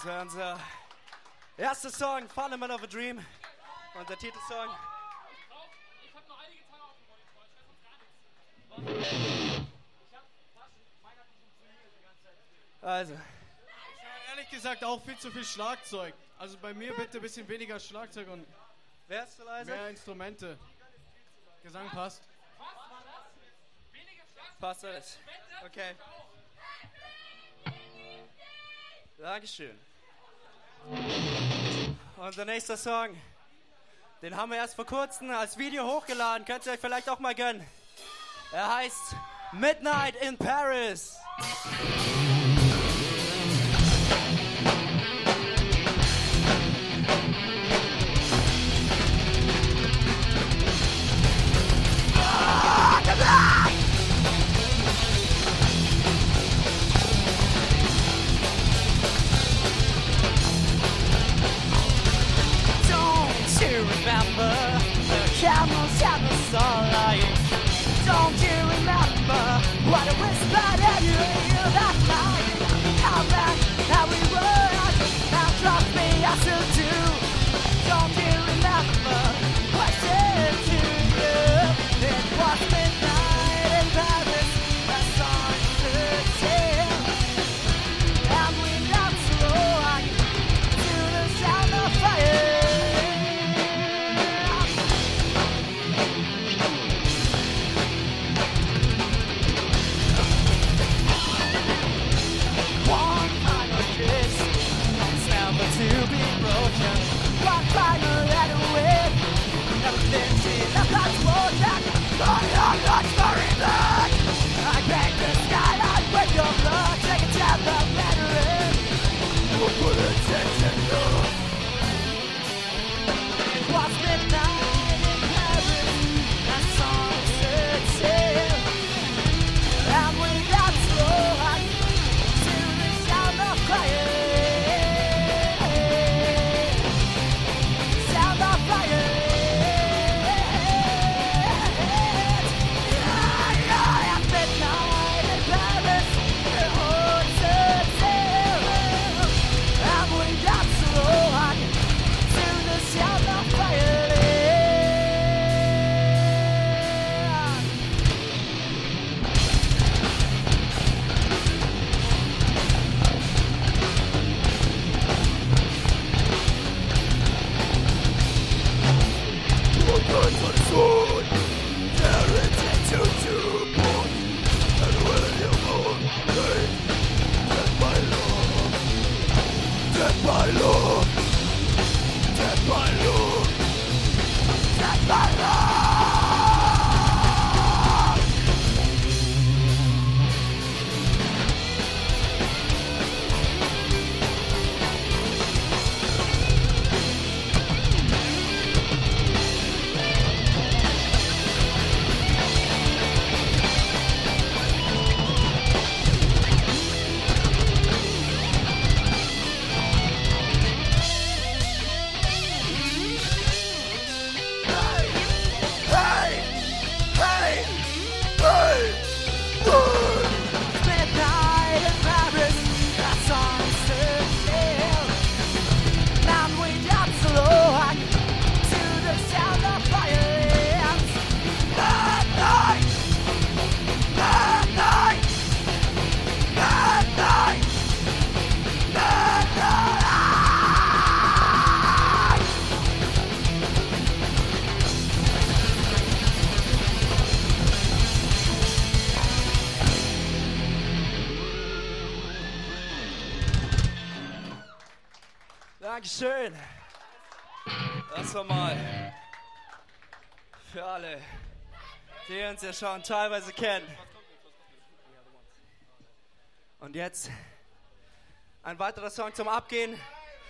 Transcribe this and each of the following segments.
Das war unser erster Song, Fundament of a Dream. Unser Titelsong. Ich habe noch eine Gitarre aufgebaut. Also. Ehrlich gesagt auch viel zu viel Schlagzeug. Also bei mir bitte ein bisschen weniger Schlagzeug und Wer ist zu leise? mehr Instrumente. Gesang passt. Passt alles. Okay. Dankeschön. Unser nächster Song, den haben wir erst vor kurzem als Video hochgeladen. Könnt ihr euch vielleicht auch mal gönnen. Er heißt Midnight in Paris. Uns ja schon teilweise kennen. Und jetzt ein weiterer Song zum Abgehen.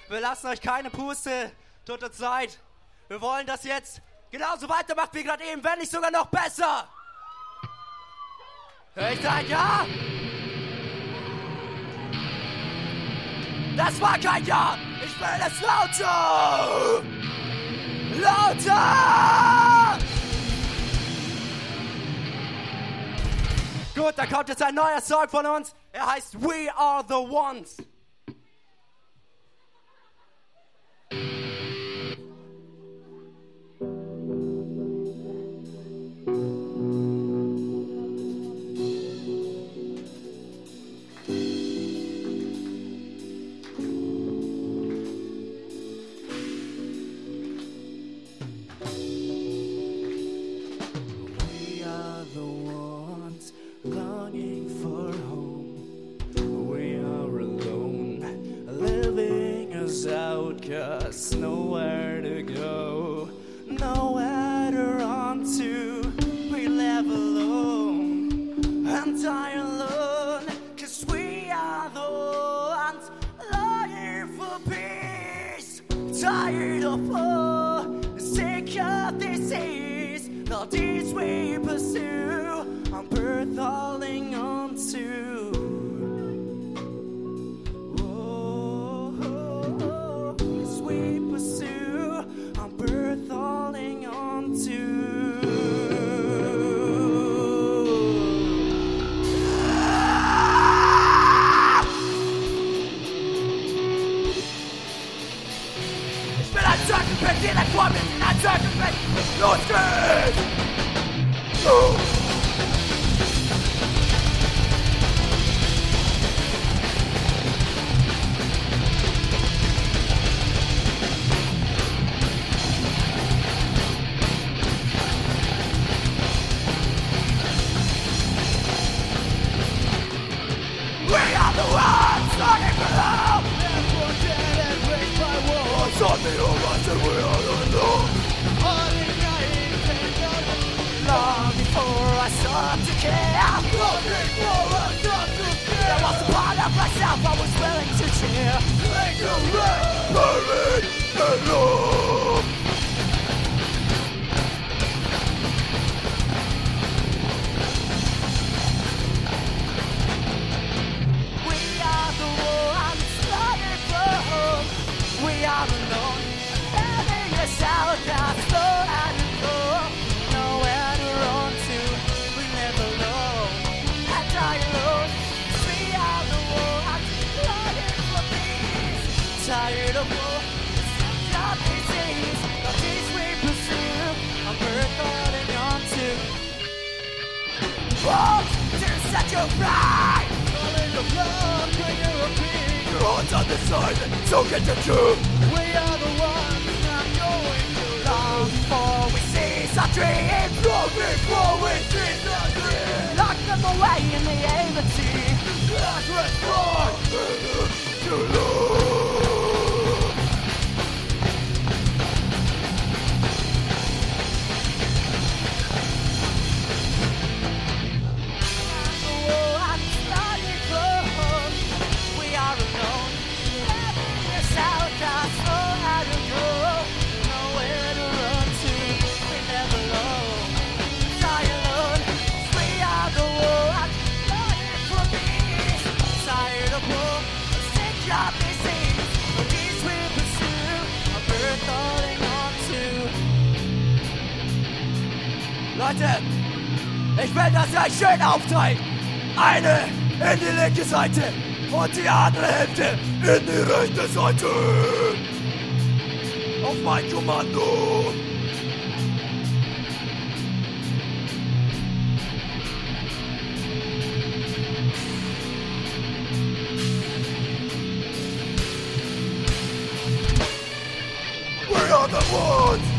Wir lassen euch keine Puste, tut uns leid. Wir wollen das jetzt genauso weitermacht wie gerade eben, wenn nicht sogar noch besser. Hör ich ein Ja? Das war kein Ja! Ich will es lauter! Lauter! Gut, da kommt jetzt ein neuer Song von uns. Er heißt We Are the Ones. As outcasts, nowhere to go, nowhere to run to. We live alone and die Losgehen! To your pride. Calling the blood, bring your peace. Your heart's on the side, so get your truth. We are the ones not going to long before we seize our dreams. Long before we seize our dreams. Lock them away in the agency. Lock us for too Leute, ich will, dass ihr euch schön aufteilt. Eine in die linke Seite und die andere Hälfte in die rechte Seite. Auf mein Kommando. We are the ones!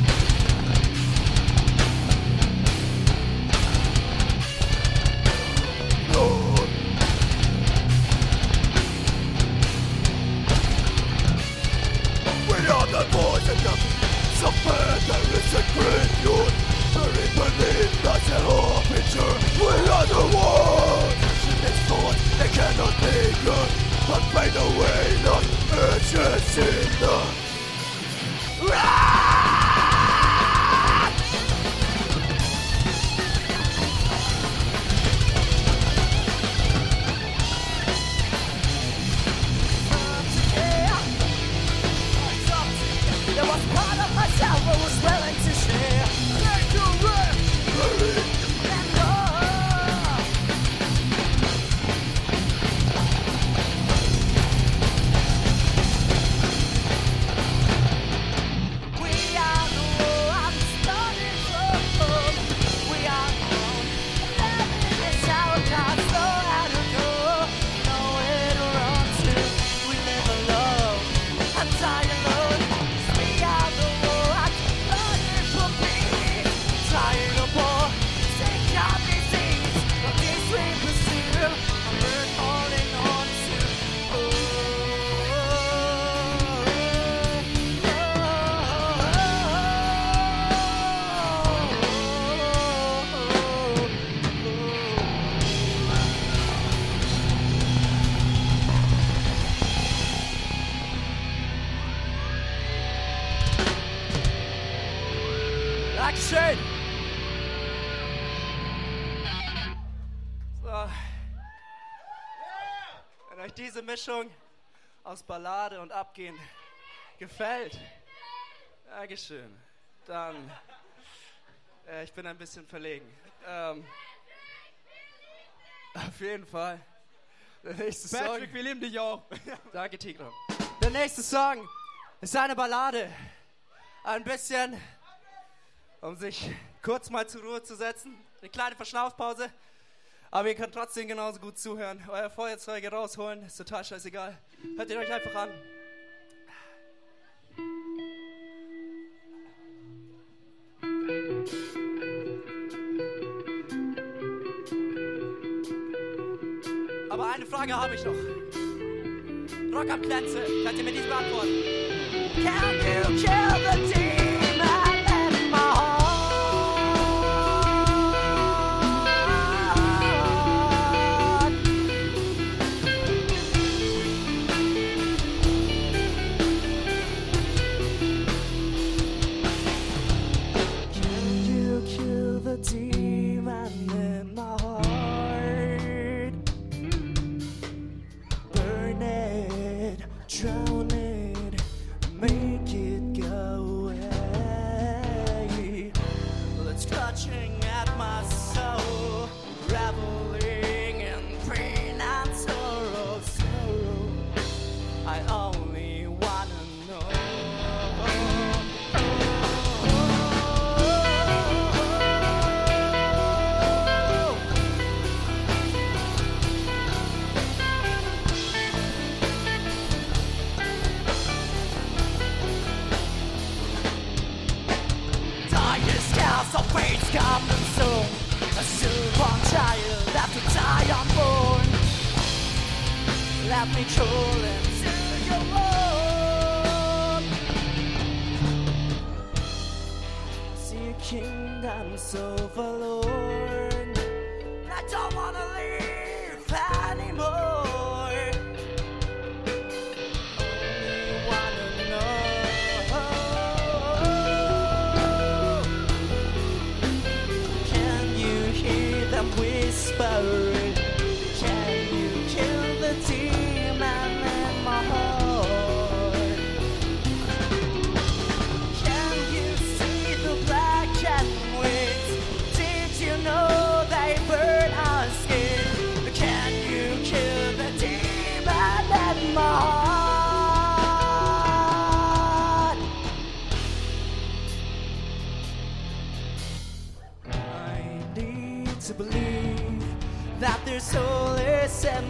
gute Mischung aus Ballade und Abgehen. Gefällt? Dankeschön. Dann, äh, ich bin ein bisschen verlegen. Ähm, auf jeden Fall. Der nächste Song. Patrick, wir lieben dich auch. Danke, Tigran. Der nächste Song ist eine Ballade. Ein bisschen, um sich kurz mal zur Ruhe zu setzen. Eine kleine Verschnaufpause. Aber ihr könnt trotzdem genauso gut zuhören. Euer Feuerzeuge rausholen, ist total scheißegal. Hört ihr euch einfach an. Aber eine Frage habe ich noch. Rock am Plätze, könnt ihr mir die beantworten? Can you kill the team?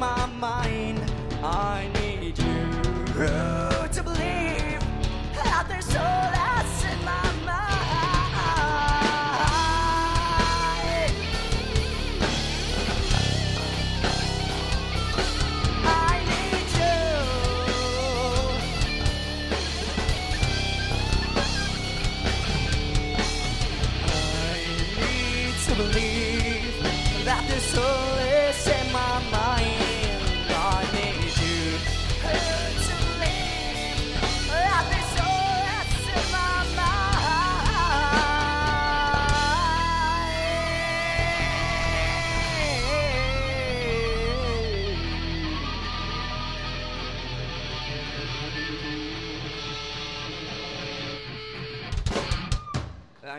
my mind. I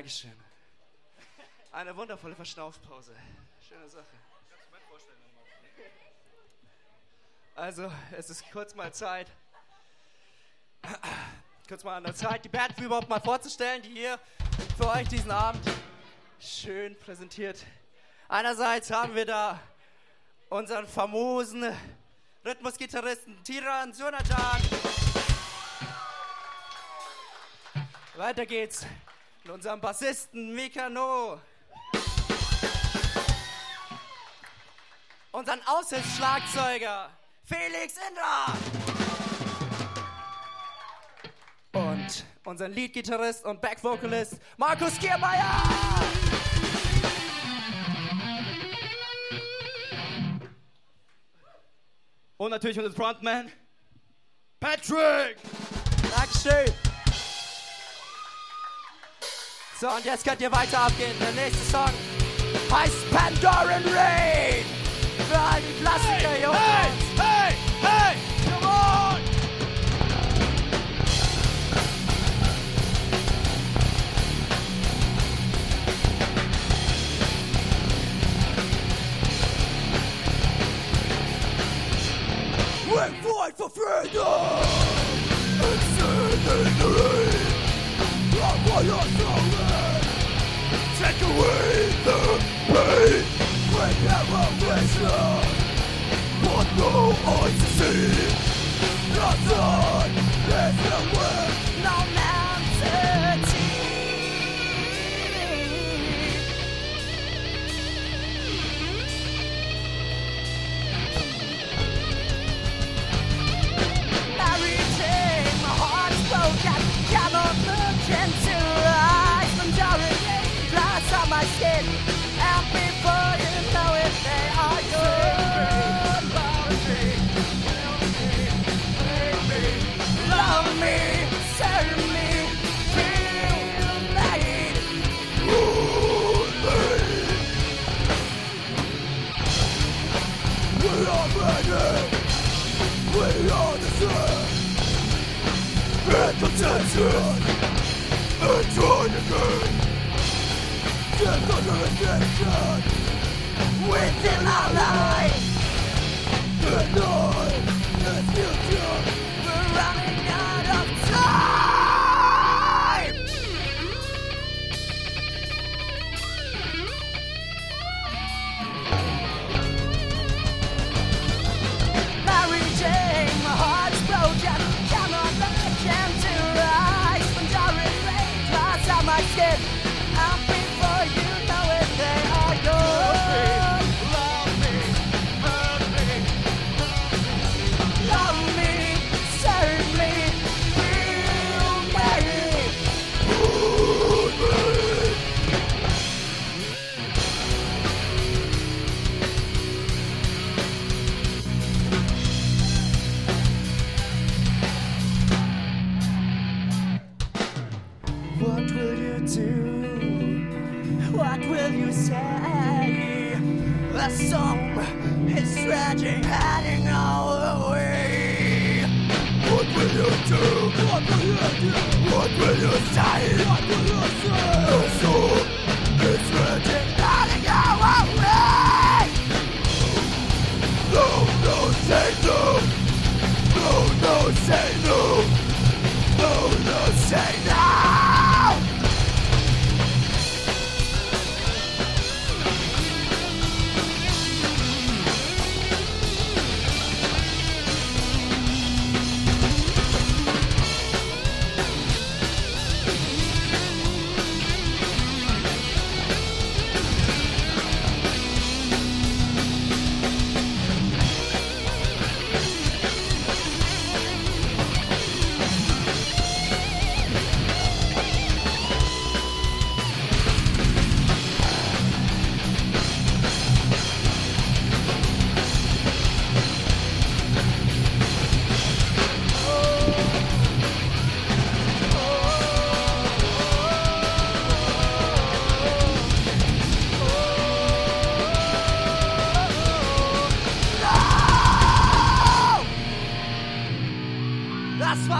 Dankeschön. Eine wundervolle Verschnaufpause. Schöne Sache. Also, es ist kurz mal Zeit, kurz mal an der Zeit, die Band überhaupt mal vorzustellen, die hier für euch diesen Abend schön präsentiert. Einerseits haben wir da unseren famosen Rhythmusgitarristen Tiran Sunajan. Weiter geht's mit unserem Bassisten Mikano. Unseren Aushilfsschlagzeuger Felix Indra. Und unseren Leadgitarrist und Backvocalist Markus Giermeier. Und natürlich unseren Frontman Patrick. Dankeschön. So, und jetzt könnt ihr weiter abgehen. Der nächste Song heißt Pandoran Rain. Für all die Klassiker, Jungs. hey, hey, come on! We fight for freedom! It's in the rain! Rock by your soul! Take away the pain! We never listen! But no eyes to see! Nothing is the way!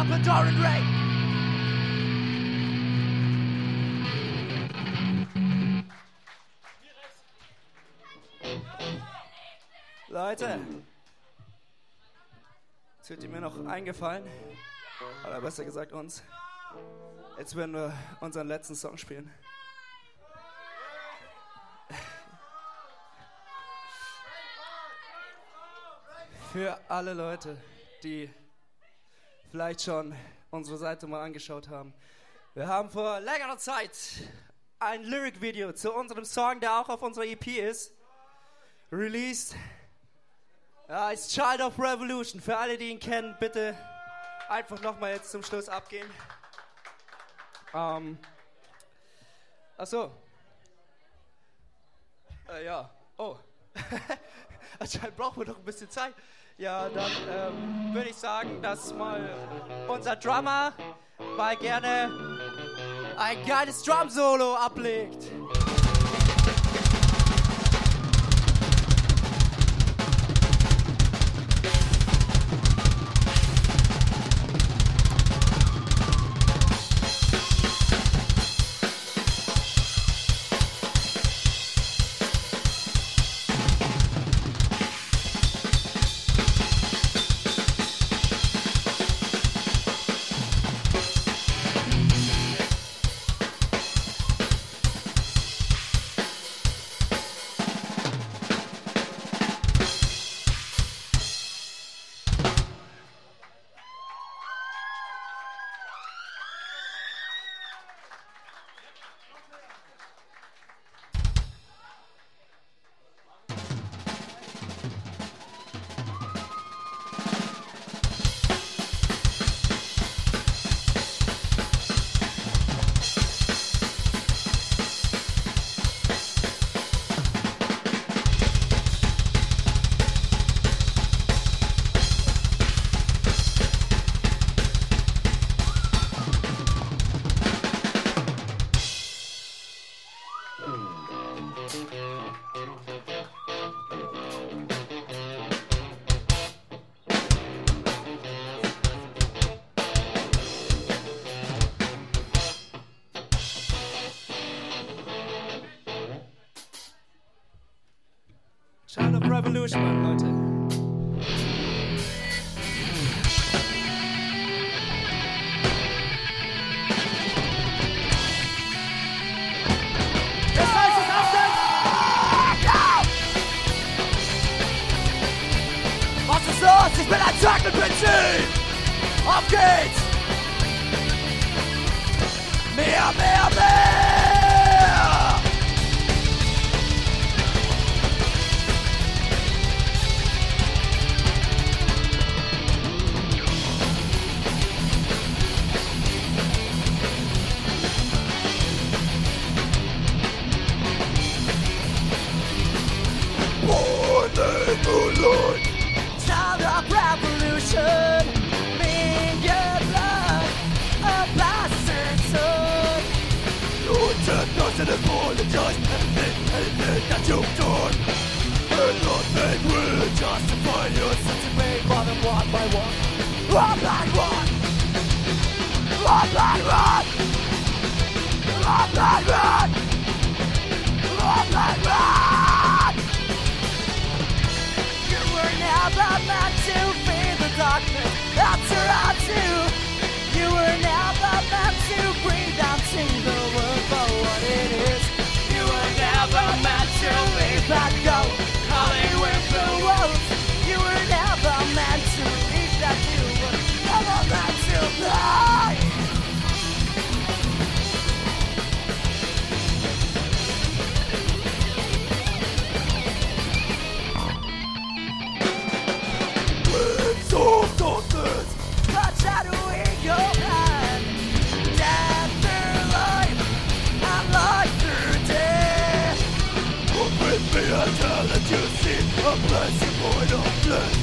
Papa Doran Ray. Leute, jetzt wird mir noch eingefallen, oder besser gesagt uns, jetzt werden wir unseren letzten Song spielen. Für alle Leute, die vielleicht schon unsere Seite mal angeschaut haben. Wir haben vor längerer Zeit ein Lyric-Video zu unserem Song, der auch auf unserer EP ist, released. Ja, ist Child of Revolution. Für alle, die ihn kennen, bitte einfach nochmal jetzt zum Schluss abgehen. Ähm, achso. Äh, ja. Oh. Anscheinend brauchen wir noch ein bisschen Zeit. Ja, dann ähm, würde ich sagen, dass mal unser Drummer mal gerne ein geiles Drum-Solo ablegt. Auf geht's! Mehr, mehr, mehr! Apologize, anything, anything that you've done. And nothing will justify your a big mother one by one. One by one. One by one. One by one. One by. You were never meant to the darkness that's around you. You were never meant that calling with wolves. You were never meant to reach that you were never meant to. Good.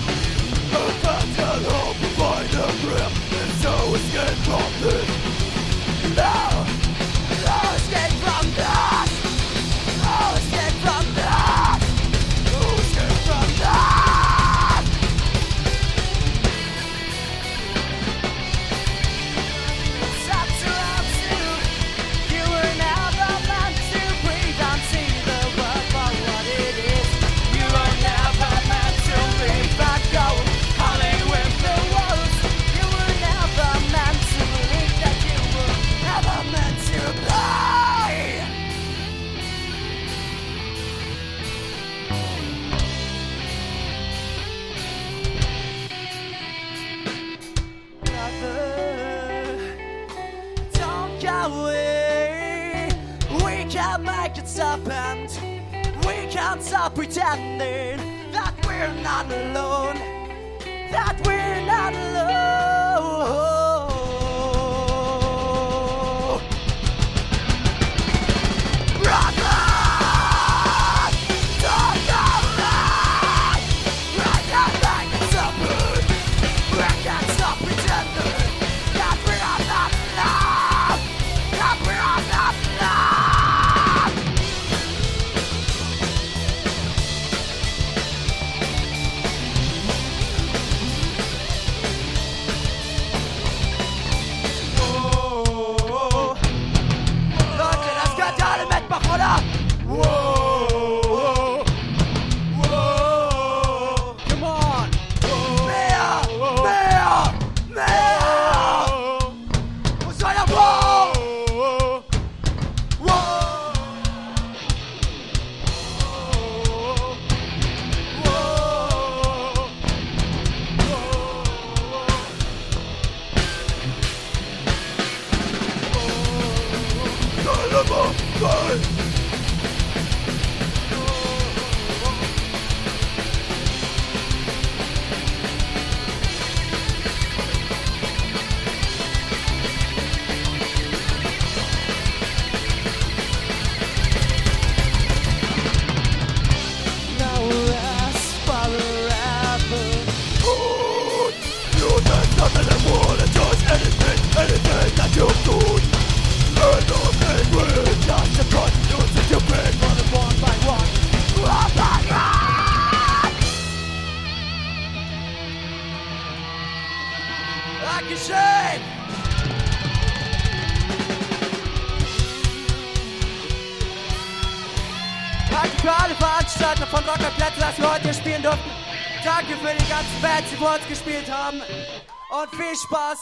Viel Spaß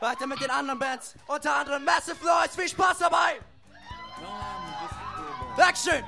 weiter mit den anderen Bands, unter anderem Massive Noise. Viel Spaß dabei. Dankeschön.